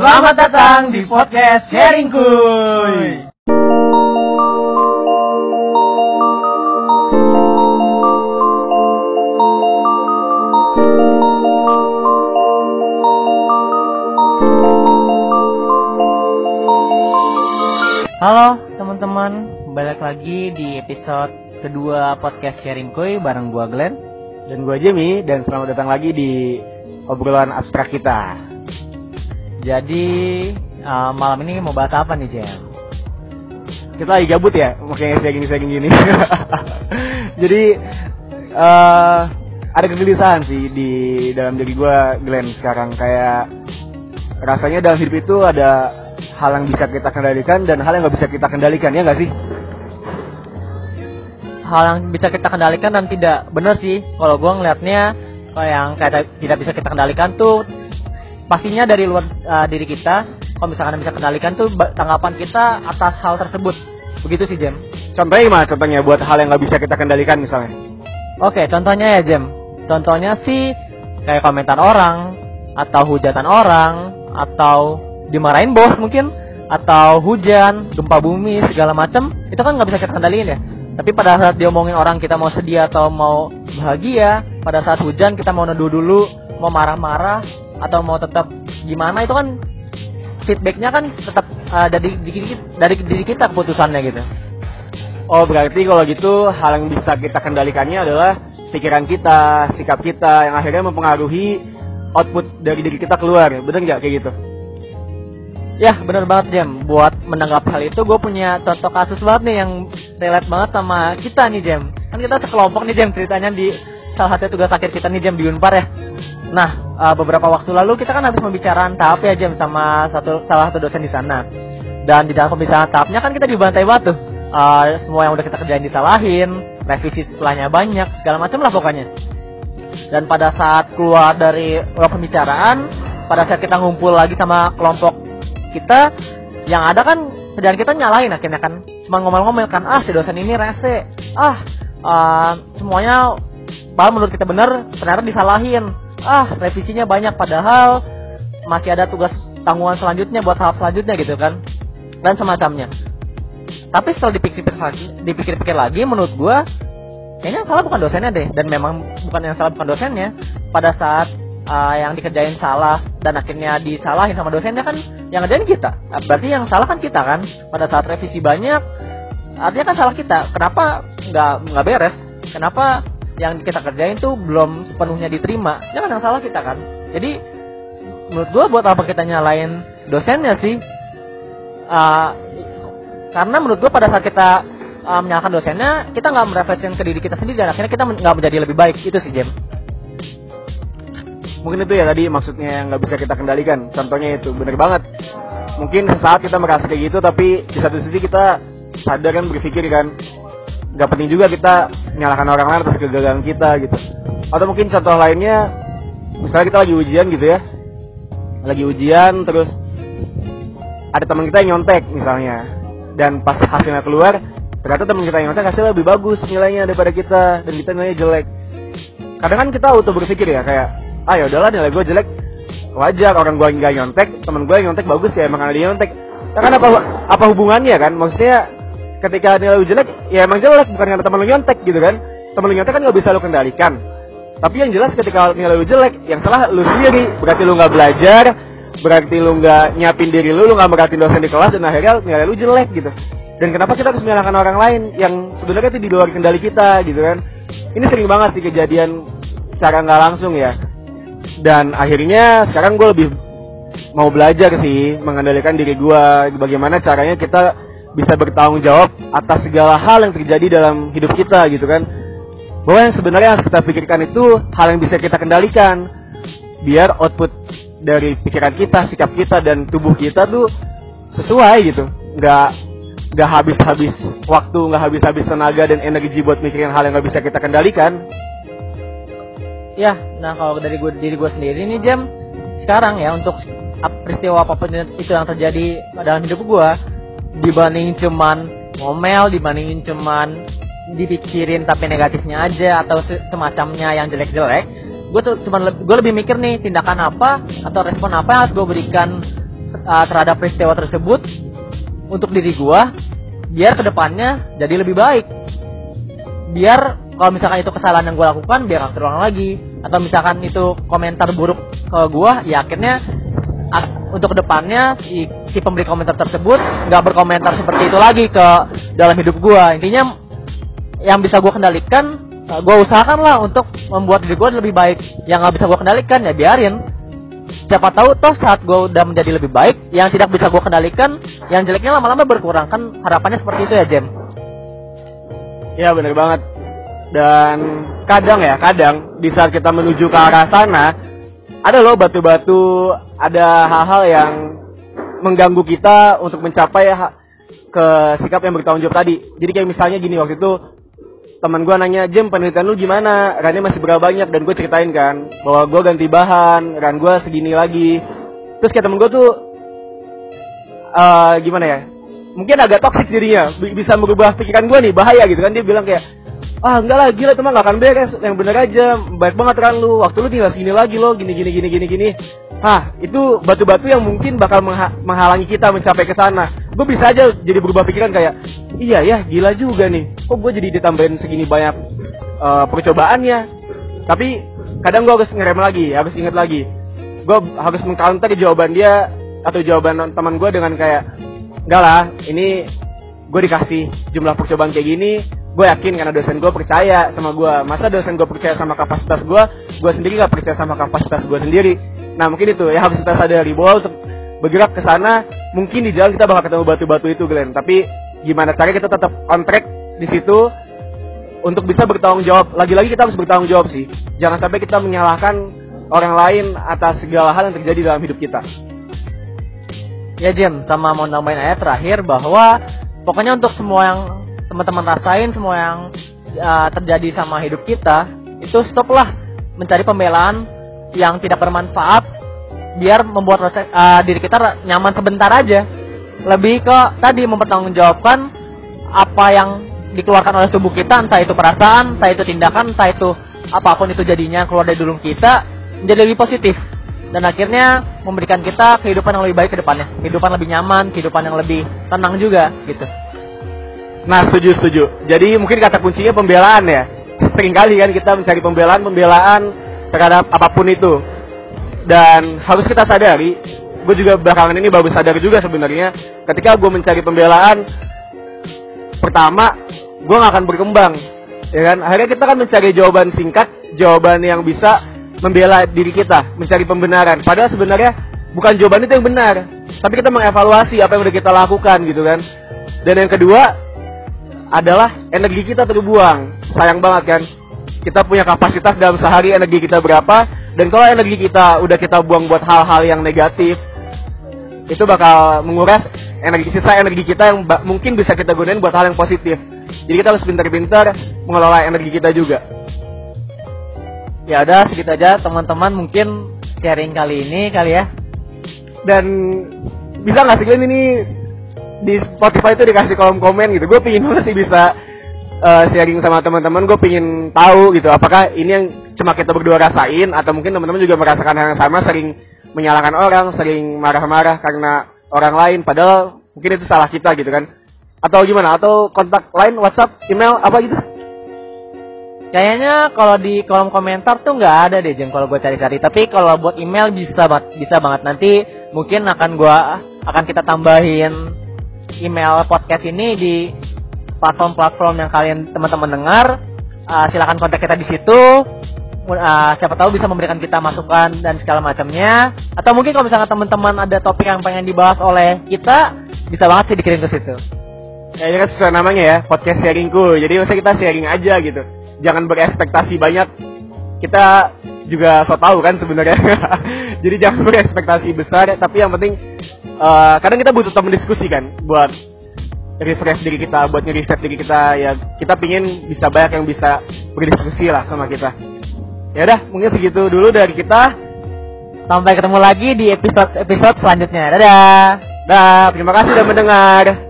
Selamat datang di podcast Sharing Kuy. Halo teman-teman, balik lagi di episode kedua podcast Sharing Kuy bareng gua Glenn. Dan gue Jamie dan selamat datang lagi di obrolan abstrak kita. Jadi uh, malam ini mau bahas apa nih Jam? Kita lagi gabut ya, makanya saya gini saya gini. Jadi eh ada kegelisahan sih di dalam diri gue Glenn sekarang kayak rasanya dalam hidup itu ada hal yang bisa kita kendalikan dan hal yang nggak bisa kita kendalikan ya nggak sih? Hal yang bisa kita kendalikan dan tidak benar sih. Kalau gua ngelihatnya kalau yang kayak tidak bisa kita kendalikan tuh pastinya dari luar uh, diri kita. Kalau misalkan bisa kendalikan tuh tanggapan kita atas hal tersebut. Begitu sih Jam. Contohnya gimana? Contohnya buat hal yang nggak bisa kita kendalikan misalnya. Oke, contohnya ya Jam. Contohnya sih kayak komentar orang atau hujatan orang atau dimarahin bos mungkin atau hujan, gempa bumi segala macam itu kan nggak bisa kita kendaliin ya. Tapi pada saat dia omongin orang kita mau sedih atau mau bahagia, pada saat hujan kita mau neduh dulu, mau marah-marah atau mau tetap gimana itu kan feedbacknya kan tetap uh, dari diri, dari diri kita keputusannya gitu. Oh berarti kalau gitu hal yang bisa kita kendalikannya adalah pikiran kita, sikap kita yang akhirnya mempengaruhi output dari diri kita keluar. Bener nggak kayak gitu? Ya bener banget Jam Buat menanggapi hal itu gue punya contoh kasus banget nih yang relate banget sama kita nih Jam Kan kita sekelompok nih Jam ceritanya di salah satu tugas akhir kita nih Jam di Unpar ya Nah uh, beberapa waktu lalu kita kan habis pembicaraan tahap ya Jam sama satu salah satu dosen di sana. Dan di dalam pembicaraan tahapnya kan kita dibantai tuh uh, Semua yang udah kita kerjain disalahin Revisi setelahnya banyak segala macam lah pokoknya. Dan pada saat keluar dari ruang pembicaraan Pada saat kita ngumpul lagi sama kelompok kita yang ada kan kerjaan kita nyalahin akhirnya kan. Cuma ngomel-ngomel kan ah si dosen ini rese. Ah uh, semuanya padahal menurut kita benar ternyata disalahin ah revisinya banyak padahal masih ada tugas tanggungan selanjutnya buat tahap selanjutnya gitu kan dan semacamnya tapi setelah dipikir-pikir lagi dipikir-pikir lagi menurut gua kayaknya yang salah bukan dosennya deh dan memang bukan yang salah bukan dosennya pada saat uh, yang dikerjain salah dan akhirnya disalahin sama dosennya kan yang ngerjain kita. Nah, Berarti yang salah kan kita kan. Pada saat revisi banyak, artinya kan salah kita. Kenapa nggak nggak beres? Kenapa yang kita kerjain tuh belum sepenuhnya diterima? Kan yang salah kita kan. Jadi menurut gua buat apa kita nyalain dosennya sih? Uh, karena menurut gua pada saat kita uh, menyalahkan dosennya, kita nggak merefleksikan ke diri kita sendiri dan akhirnya kita nggak menjadi lebih baik. Itu sih Jem. Mungkin itu ya tadi maksudnya yang nggak bisa kita kendalikan. Contohnya itu bener banget. Mungkin sesaat kita merasa kayak gitu, tapi di satu sisi kita sadar kan berpikir kan nggak penting juga kita menyalahkan orang lain atas kegagalan kita gitu. Atau mungkin contoh lainnya, misalnya kita lagi ujian gitu ya, lagi ujian terus ada teman kita yang nyontek misalnya, dan pas hasilnya keluar ternyata teman kita yang nyontek hasilnya lebih bagus nilainya daripada kita dan kita nilainya jelek. Kadang kan kita auto berpikir ya kayak ah ya udahlah nilai gue jelek. Wajar orang gue nggak nyontek teman gue yang nyontek bagus ya emang ada dia nyontek. Ya kan apa apa hubungannya kan? Maksudnya ketika nilai lu jelek ya emang jelek bukan karena teman lu nyontek gitu kan. Teman lu nyontek kan nggak bisa lu kendalikan. Tapi yang jelas ketika nilai lu jelek yang salah lu sendiri. Berarti lu nggak belajar berarti lu nggak nyiapin diri lu lu nggak merhatiin dosen di kelas dan akhirnya nilai lu jelek gitu. Dan kenapa kita harus menyalahkan orang lain yang sebenarnya itu di luar kendali kita gitu kan? Ini sering banget sih kejadian secara nggak langsung ya. Dan akhirnya sekarang gue lebih mau belajar sih mengendalikan diri gue bagaimana caranya kita bisa bertanggung jawab atas segala hal yang terjadi dalam hidup kita gitu kan. Bahwa yang sebenarnya harus kita pikirkan itu hal yang bisa kita kendalikan. Biar output dari pikiran kita sikap kita dan tubuh kita tuh sesuai gitu. Nggak nggak habis-habis waktu nggak habis-habis tenaga dan energi buat mikirin hal yang nggak bisa kita kendalikan. Ya, nah kalau dari gue diri gue sendiri nih Jam, sekarang ya untuk peristiwa apa pun itu yang terjadi dalam hidup gue, dibanding cuman ngomel, dibandingin cuman dipikirin tapi negatifnya aja atau se- semacamnya yang jelek-jelek, gue tuh cuman gue lebih mikir nih tindakan apa atau respon apa yang harus gue berikan uh, terhadap peristiwa tersebut untuk diri gue biar ke depannya jadi lebih baik. Biar kalau misalkan itu kesalahan yang gue lakukan biar gak terulang lagi. Atau misalkan itu komentar buruk ke gue ya akhirnya untuk ke depannya si, si pemberi komentar tersebut nggak berkomentar seperti itu lagi ke dalam hidup gue intinya yang bisa gue kendalikan gue usahakan lah untuk membuat diri gue lebih baik. Yang nggak bisa gue kendalikan ya biarin. Siapa tahu toh saat gue udah menjadi lebih baik yang tidak bisa gue kendalikan yang jeleknya lama-lama berkurang. Kan harapannya seperti itu ya Jem? Ya benar banget. Dan kadang ya kadang di saat kita menuju ke arah sana ada loh batu-batu ada hal-hal yang mengganggu kita untuk mencapai ke sikap yang bertanggung jawab tadi. Jadi kayak misalnya gini waktu itu teman gue nanya Jem penelitian lu gimana? Rannya masih berapa banyak? Dan gue ceritain kan bahwa gue ganti bahan ran gue segini lagi. Terus kayak temen gue tuh uh, gimana ya mungkin agak toksik dirinya bisa merubah pikiran gue nih bahaya gitu kan. Dia bilang kayak ah enggak lah gila teman gak akan beres. Yang bener aja baik banget kan lu. Waktu lu tinggal segini lagi lo gini gini gini gini gini Hah, itu batu-batu yang mungkin bakal menghalangi kita mencapai ke sana. Gue bisa aja jadi berubah pikiran kayak, iya ya, gila juga nih. Kok gue jadi ditambahin segini banyak uh, percobaannya. Tapi kadang gue harus ngerem lagi, harus inget lagi. Gue harus mengcounter jawaban dia atau jawaban teman gue dengan kayak, enggak lah, ini gue dikasih jumlah percobaan kayak gini, gue yakin karena dosen gue percaya sama gue. Masa dosen gue percaya sama kapasitas gue, gue sendiri gak percaya sama kapasitas gue sendiri Nah mungkin itu ya harus kita sadari bahwa untuk bergerak ke sana mungkin di jalan kita bakal ketemu batu-batu itu Glenn. Tapi gimana cara kita tetap on track di situ untuk bisa bertanggung jawab. Lagi-lagi kita harus bertanggung jawab sih. Jangan sampai kita menyalahkan orang lain atas segala hal yang terjadi dalam hidup kita. Ya Jim, sama mau nambahin ayat terakhir bahwa pokoknya untuk semua yang teman-teman rasain, semua yang uh, terjadi sama hidup kita, itu stoplah mencari pembelaan yang tidak bermanfaat biar membuat uh, diri kita nyaman sebentar aja. Lebih ke tadi mempertanggungjawabkan apa yang dikeluarkan oleh tubuh kita entah itu perasaan entah itu tindakan entah itu apa pun itu jadinya keluar dari dulu kita menjadi lebih positif. Dan akhirnya memberikan kita kehidupan yang lebih baik ke depannya. Kehidupan lebih nyaman kehidupan yang lebih tenang juga gitu. Nah setuju setuju. Jadi mungkin kata kuncinya pembelaan ya. Seringkali kan kita mencari pembelaan pembelaan terhadap apa pun itu. Dan harus kita sadari gue juga belakangan ini bagus sadar juga sebenarnya ketika gue mencari pembelaan pertama gue gak akan berkembang ya kan? Akhirnya kita kan mencari jawaban singkat jawaban yang bisa membela diri kita mencari pembenaran. Padahal sebenarnya bukan jawaban itu yang benar tapi kita mengevaluasi apa yang udah kita lakukan gitu kan? Dan yang kedua adalah energi kita terbuang. Sayang banget kan kita punya kapasitas dalam sehari energi kita berapa dan kalau energi kita udah kita buang buat hal-hal yang negatif itu bakal menguras energi sisa energi kita yang mungkin bisa kita gunain buat hal yang positif. Jadi kita harus pintar-pintar mengelola energi kita juga. Ya udah segitu aja teman-teman. Mungkin sharing kali ini kali ya. Dan bisa nggak sih ini di Spotify itu dikasih kolom komen gitu? Gue pingin banget sih bisa uh, sharing sama teman-teman gue pingin tahu gitu apakah ini yang cuma kita berdua rasain atau mungkin teman-teman juga merasakan hal yang sama sering menyalahkan orang sering marah-marah karena orang lain padahal mungkin itu salah kita gitu kan. Atau gimana? Atau kontak lain WhatsApp email apa gitu? Kayaknya kalau di kolom komentar tuh nggak ada deh Jem kalau gue cari-cari. Tapi kalau buat email bisa banget, bisa banget. Nanti mungkin akan gue akan kita tambahin email podcast ini di platform-platform yang kalian teman-teman dengar, uh, silakan kontak kita di situ. Uh, siapa tahu bisa memberikan kita masukan dan segala macamnya. Atau mungkin kalau misalnya teman-teman ada topik yang pengen dibahas oleh kita, bisa banget sih dikirim ke situ. Ya ini kan sesuai namanya ya, podcast sharingku. Jadi masa kita sharing aja gitu. Jangan berekspektasi banyak. Kita juga so tahu kan sebenarnya. Jadi jangan berekspektasi besar, tapi yang penting uh, kadang kita butuh teman diskusi kan buat refresh diri kita buat ngeriset diri kita ya kita pingin bisa banyak yang bisa berdiskusi lah sama kita. Ya udah mungkin segitu dulu dari kita. Sampai ketemu lagi di episode episode selanjutnya. Dadah. Dah terima kasih sudah mendengar